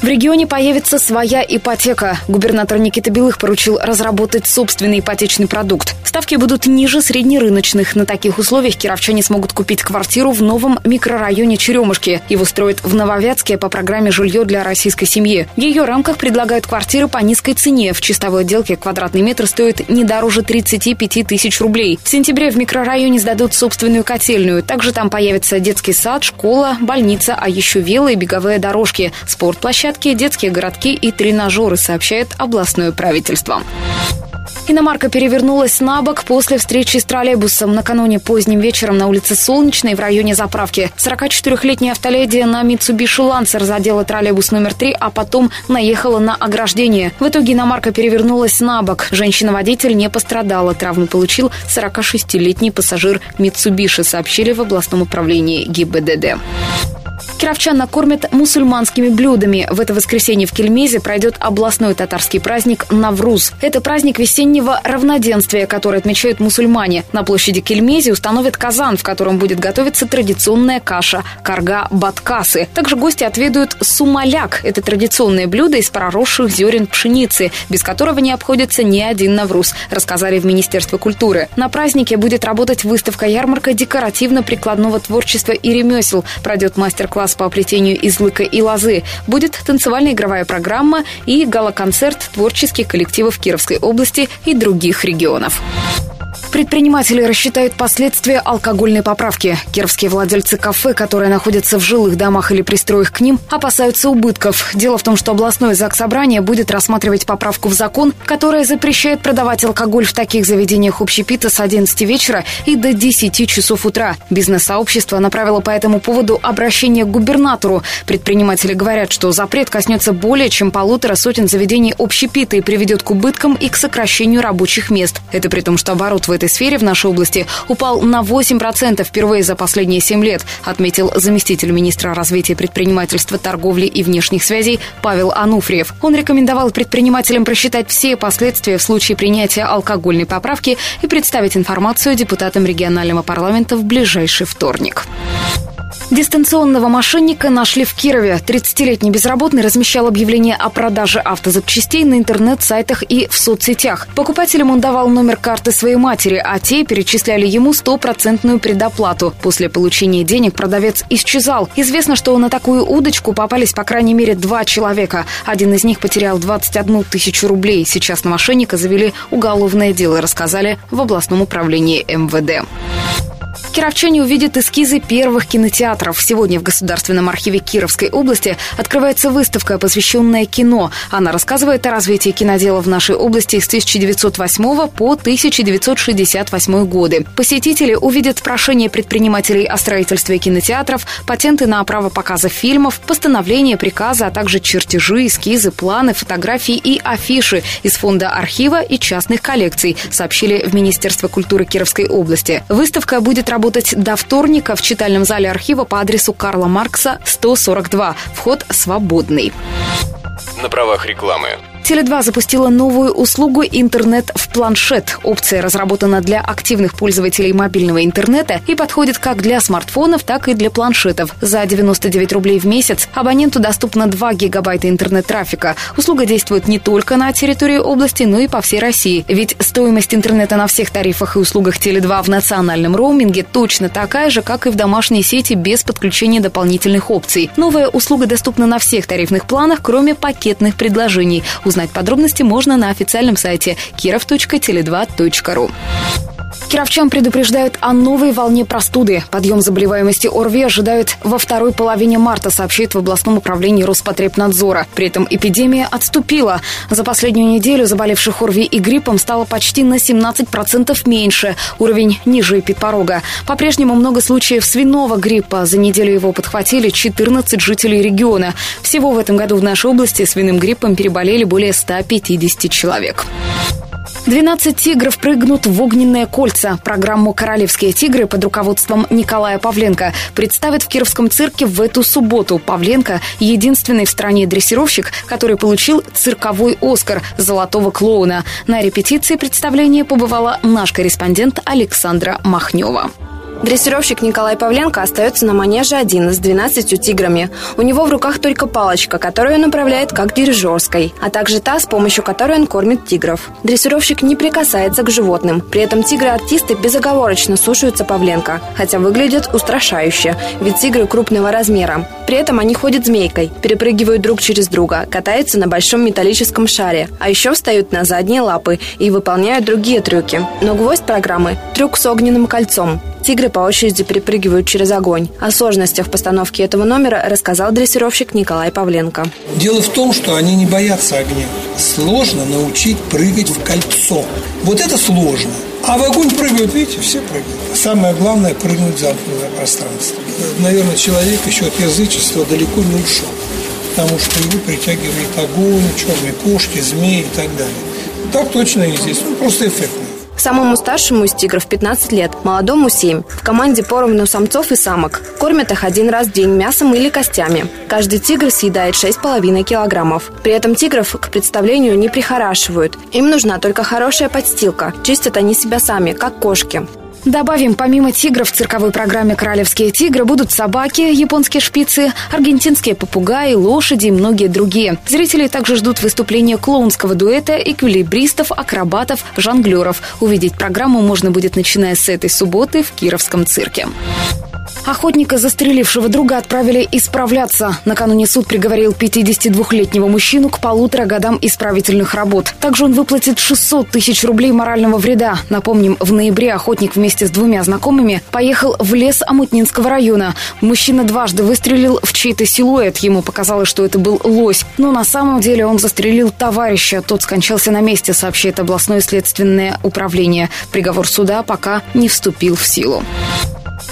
В регионе появится своя ипотека. Губернатор Никита Белых поручил разработать собственный ипотечный продукт. Ставки будут ниже среднерыночных. На таких условиях кировчане смогут купить квартиру в новом микрорайоне Черемушки. Его строят в Нововятске по программе «Жилье для российской семьи». В ее рамках предлагают квартиры по низкой цене. В чистовой отделке квадратный метр стоит не дороже 35 тысяч рублей. В сентябре в микрорайоне сдадут собственную котельную. Также там появится детский сад, школа, больница, а еще вело и беговые дорожки, спортплощадка площадки, детские городки и тренажеры, сообщает областное правительство. Иномарка перевернулась на бок после встречи с троллейбусом. Накануне поздним вечером на улице Солнечной в районе заправки 44-летняя автоледия на Mitsubishi Lancer задела троллейбус номер 3, а потом наехала на ограждение. В итоге иномарка перевернулась на бок. Женщина-водитель не пострадала. Травму получил 46-летний пассажир Mitsubishi, сообщили в областном управлении ГИБДД. Кировчан накормят мусульманскими блюдами. В это воскресенье в Кельмезе пройдет областной татарский праздник Навруз. Это праздник весеннего равноденствия, который отмечают мусульмане. На площади Кельмези установят казан, в котором будет готовиться традиционная каша – карга баткасы. Также гости отведают сумаляк – это традиционное блюдо из проросших зерен пшеницы, без которого не обходится ни один Навруз, рассказали в Министерстве культуры. На празднике будет работать выставка-ярмарка декоративно-прикладного творчества и ремесел. Пройдет мастер-класс по плетению из лыка и лозы. Будет танцевальная игровая программа и гала-концерт творческих коллективов Кировской области и других регионов. Предприниматели рассчитают последствия алкогольной поправки. Кировские владельцы кафе, которые находятся в жилых домах или пристроях к ним, опасаются убытков. Дело в том, что областное заксобрание будет рассматривать поправку в закон, которая запрещает продавать алкоголь в таких заведениях общепита с 11 вечера и до 10 часов утра. Бизнес-сообщество направило по этому поводу обращение к губернатору. Предприниматели говорят, что запрет коснется более чем полутора сотен заведений общепита и приведет к убыткам и к сокращению рабочих мест. Это при том, что оборот в этой сфере в нашей области упал на 8% впервые за последние 7 лет, отметил заместитель министра развития предпринимательства, торговли и внешних связей Павел Ануфриев. Он рекомендовал предпринимателям просчитать все последствия в случае принятия алкогольной поправки и представить информацию депутатам регионального парламента в ближайший вторник. Дистанционного мошенника нашли в Кирове. 30-летний безработный размещал объявление о продаже автозапчастей на интернет-сайтах и в соцсетях. Покупателям он давал номер карты своей матери, а те перечисляли ему стопроцентную предоплату. После получения денег продавец исчезал. Известно, что на такую удочку попались по крайней мере два человека. Один из них потерял 21 тысячу рублей. Сейчас на мошенника завели уголовное дело, рассказали в областном управлении МВД. Кировчане увидят эскизы первых кинотеатров. Сегодня в Государственном архиве Кировской области открывается выставка, посвященная кино. Она рассказывает о развитии кинодела в нашей области с 1908 по 1968 годы. Посетители увидят прошение предпринимателей о строительстве кинотеатров, патенты на право показа фильмов, постановления, приказы, а также чертежи, эскизы, планы, фотографии и афиши из фонда архива и частных коллекций, сообщили в Министерство культуры Кировской области. Выставка будет работать работать до вторника в читальном зале архива по адресу Карла Маркса, 142. Вход свободный. На правах рекламы. Теле2 запустила новую услугу «Интернет в планшет». Опция разработана для активных пользователей мобильного интернета и подходит как для смартфонов, так и для планшетов. За 99 рублей в месяц абоненту доступно 2 гигабайта интернет-трафика. Услуга действует не только на территории области, но и по всей России. Ведь стоимость интернета на всех тарифах и услугах Теле2 в национальном роуминге точно такая же, как и в домашней сети без подключения дополнительных опций. Новая услуга доступна на всех тарифных планах, кроме пакетных предложений. Узнать подробности можно на официальном сайте kirov.tele2.ru. Кировчан предупреждают о новой волне простуды. Подъем заболеваемости ОРВИ ожидают во второй половине марта, сообщает в областном управлении Роспотребнадзора. При этом эпидемия отступила. За последнюю неделю заболевших ОРВИ и гриппом стало почти на 17% меньше. Уровень ниже эпидпорога. По-прежнему много случаев свиного гриппа. За неделю его подхватили 14 жителей региона. Всего в этом году в нашей области свиным гриппом переболели более 150 человек. 12 тигров прыгнут в огненные кольца. Программу «Королевские тигры» под руководством Николая Павленко представят в Кировском цирке в эту субботу. Павленко – единственный в стране дрессировщик, который получил цирковой «Оскар» золотого клоуна. На репетиции представления побывала наш корреспондент Александра Махнева. Дрессировщик Николай Павленко остается на манеже один с 12 тиграми. У него в руках только палочка, которую он управляет как дирижерской, а также та, с помощью которой он кормит тигров. Дрессировщик не прикасается к животным. При этом тигры-артисты безоговорочно слушаются Павленко, хотя выглядят устрашающе, ведь тигры крупного размера. При этом они ходят змейкой, перепрыгивают друг через друга, катаются на большом металлическом шаре, а еще встают на задние лапы и выполняют другие трюки. Но гвоздь программы – трюк с огненным кольцом. Тигры по очереди перепрыгивают через огонь. О сложностях постановки этого номера рассказал дрессировщик Николай Павленко. Дело в том, что они не боятся огня. Сложно научить прыгать в кольцо. Вот это сложно. А в огонь прыгают, видите, все прыгают. Самое главное – прыгнуть в замкнутое пространство. Наверное, человек еще от язычества далеко не ушел. Потому что его притягивает огонь, черные кошки, змеи и так далее. Так точно и здесь. Ну, просто эффектно. Самому старшему из тигров 15 лет, молодому 7. В команде поровну самцов и самок. Кормят их один раз в день мясом или костями. Каждый тигр съедает 6,5 килограммов. При этом тигров к представлению не прихорашивают. Им нужна только хорошая подстилка. Чистят они себя сами, как кошки. Добавим, помимо тигров в цирковой программе «Королевские тигры» будут собаки, японские шпицы, аргентинские попугаи, лошади и многие другие. Зрители также ждут выступления клоунского дуэта, эквилибристов, акробатов, жонглеров. Увидеть программу можно будет начиная с этой субботы в Кировском цирке. Охотника, застрелившего друга, отправили исправляться. Накануне суд приговорил 52-летнего мужчину к полутора годам исправительных работ. Также он выплатит 600 тысяч рублей морального вреда. Напомним, в ноябре охотник вместе с двумя знакомыми поехал в лес Амутнинского района. Мужчина дважды выстрелил в чей-то силуэт. Ему показалось, что это был лось. Но на самом деле он застрелил товарища. Тот скончался на месте, сообщает областное следственное управление. Приговор суда пока не вступил в силу.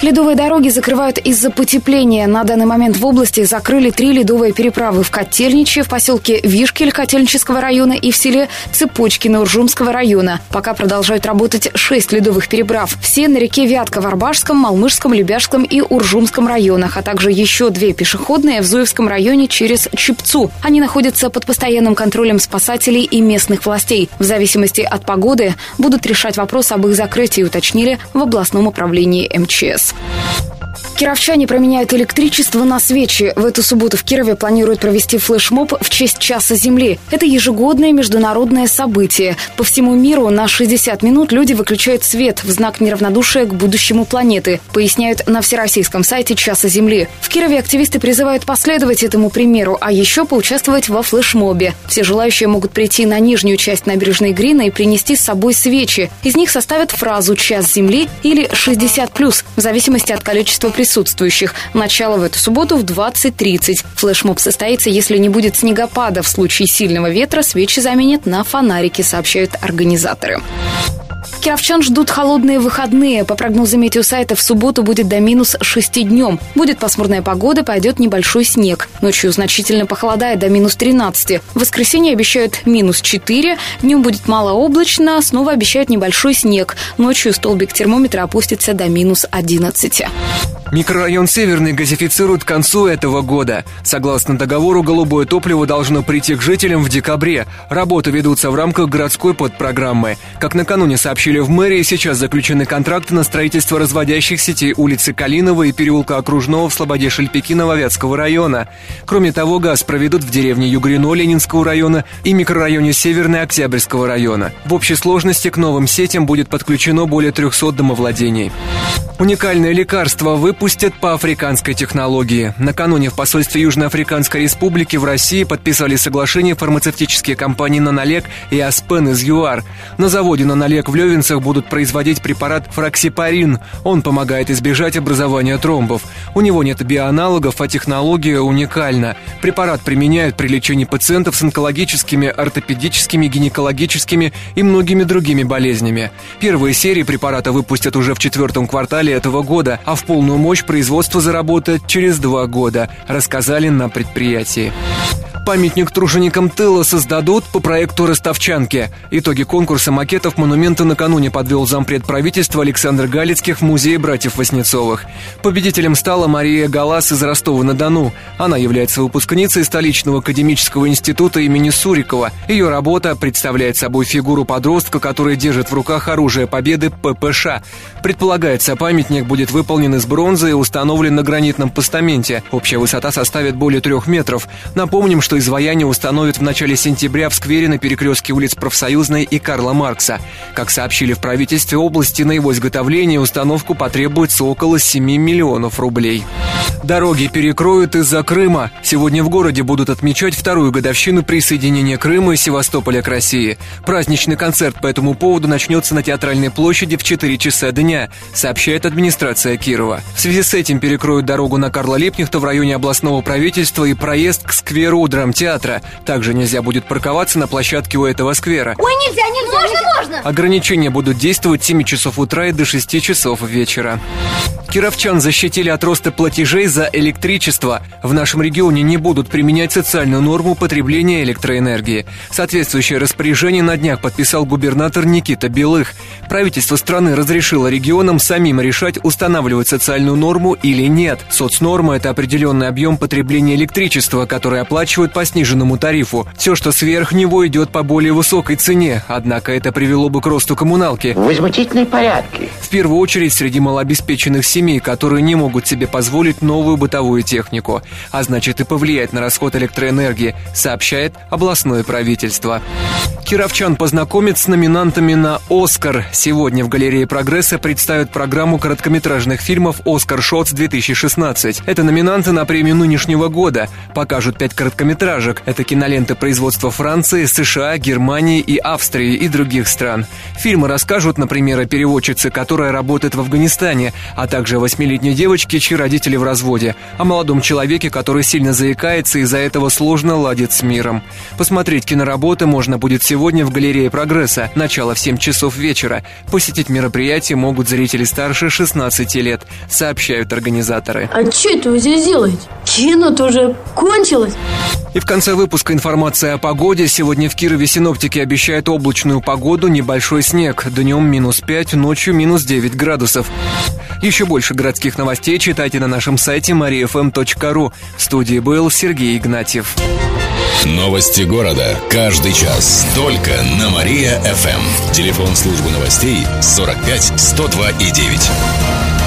Ледовые дороги закрывают из-за потепления. На данный момент в области закрыли три ледовые переправы в Котельниче, в поселке Вишкель Котельнического района и в селе Цепочкино Уржумского района. Пока продолжают работать шесть ледовых переправ. Все на реке Вятка в Арбашском, Малмышском, Лебяжском и Уржумском районах, а также еще две пешеходные в Зуевском районе через Чепцу. Они находятся под постоянным контролем спасателей и местных властей. В зависимости от погоды будут решать вопрос об их закрытии, уточнили в областном управлении МЧС. Life. Кировчане променяют электричество на свечи. В эту субботу в Кирове планируют провести флешмоб в честь Часа Земли. Это ежегодное международное событие. По всему миру на 60 минут люди выключают свет в знак неравнодушия к будущему планеты, поясняют на всероссийском сайте Часа Земли. В Кирове активисты призывают последовать этому примеру, а еще поучаствовать во флешмобе. Все желающие могут прийти на нижнюю часть набережной Грина и принести с собой свечи. Из них составят фразу «Час Земли» или «60+,» в зависимости от количества присутствующих присутствующих. Начало в эту субботу в 20.30. Флешмоб состоится, если не будет снегопада. В случае сильного ветра свечи заменят на фонарики, сообщают организаторы. Кировчан ждут холодные выходные. По прогнозам метеосайта, в субботу будет до минус 6 днем. Будет пасмурная погода, пойдет небольшой снег. Ночью значительно похолодает до минус 13. В воскресенье обещают минус 4. Днем будет малооблачно, снова обещают небольшой снег. Ночью столбик термометра опустится до минус 11. Микрорайон Северный газифицируют к концу этого года. Согласно договору, голубое топливо должно прийти к жителям в декабре. Работы ведутся в рамках городской подпрограммы. Как накануне сообщили в мэрии, сейчас заключены контракты на строительство разводящих сетей улицы Калинова и переулка Окружного в Слободе Шельпикинова Вятского района. Кроме того, газ проведут в деревне Югрино Ленинского района и микрорайоне Северный Октябрьского района. В общей сложности к новым сетям будет подключено более 300 домовладений. Уникальное лекарство выпустят по африканской технологии. Накануне в посольстве Южноафриканской Республики в России подписали соглашение фармацевтические компании «Нанолек» и «Аспен» из ЮАР. На заводе «Нанолек» в Левинцах будут производить препарат фраксипарин. Он помогает избежать образования тромбов. У него нет биоаналогов, а технология уникальна. Препарат применяют при лечении пациентов с онкологическими, ортопедическими, гинекологическими и многими другими болезнями. Первые серии препарата выпустят уже в четвертом квартале этого года, а в полную мощь производство заработает через два года, рассказали на предприятии. Памятник труженикам тыла создадут по проекту «Ростовчанки». Итоги конкурса макетов монумента накануне подвел зампред правительства Александр Галицких в музее братьев Воснецовых. Победителем стала Мария Галас из Ростова-на-Дону. Она является выпускницей столичного академического института имени Сурикова. Ее работа представляет собой фигуру подростка, который держит в руках оружие победы ППШ. Предполагается, памятник будет выполнен из бронзы и установлен на гранитном постаменте. Общая высота составит более трех метров. Напомним, что изваяние установят в начале сентября в сквере на перекрестке улиц Профсоюзной и Карла Маркса. Как сообщили в правительстве области, на его изготовление и установку потребуется около 7 миллионов рублей. Дороги перекроют из-за Крыма. Сегодня в городе будут отмечать вторую годовщину присоединения Крыма и Севастополя к России. Праздничный концерт по этому поводу начнется на Театральной площади в 4 часа дня, сообщает администрация Кирова. В связи с этим перекроют дорогу на Карла Липнихта в районе областного правительства и проезд к скверу у драмтеатра. Также нельзя будет парковаться на площадке у этого сквера. Ой, нельзя, нельзя, можно, нельзя. можно. Ограничения будут действовать с 7 часов утра и до 6 часов вечера. Кировчан защитили от роста платежей за электричество. В нашем регионе не будут применять социальную норму потребления электроэнергии. Соответствующее распоряжение на днях подписал губернатор Никита Белых. Правительство страны разрешило регионам самим решать, устанавливать социальную норму или нет. Соцнорма – это определенный объем потребления электричества, который оплачивают по сниженному тарифу. Все, что сверх него, идет по более высокой цене. Однако это привело бы к росту коммуналки. Возмутительные порядки. В первую очередь среди малообеспеченных семей которые не могут себе позволить новую бытовую технику, а значит и повлиять на расход электроэнергии, сообщает областное правительство. Кировчан познакомит с номинантами на «Оскар». Сегодня в галерее «Прогресса» представят программу короткометражных фильмов «Оскар Шотс-2016». Это номинанты на премию нынешнего года. Покажут пять короткометражек. Это киноленты производства Франции, США, Германии и Австрии и других стран. Фильмы расскажут, например, о переводчице, которая работает в Афганистане, а также о восьмилетней девочке, чьи родители в разводе, о молодом человеке, который сильно заикается и из-за этого сложно ладит с миром. Посмотреть киноработы можно будет сегодня в галерее «Прогресса», начало в 7 часов вечера. Посетить мероприятие могут зрители старше 16 лет, сообщают организаторы. А что это вы здесь делаете? Кино-то уже кончилось. И в конце выпуска информация о погоде. Сегодня в Кирове синоптики обещают облачную погоду, небольшой снег. Днем минус 5, ночью минус 9 градусов. Еще больше городских новостей читайте на нашем сайте mariafm.ru. В студии был Сергей Игнатьев. Новости города. Каждый час. Только на Мария-ФМ. Телефон службы новостей 45 102 и 9.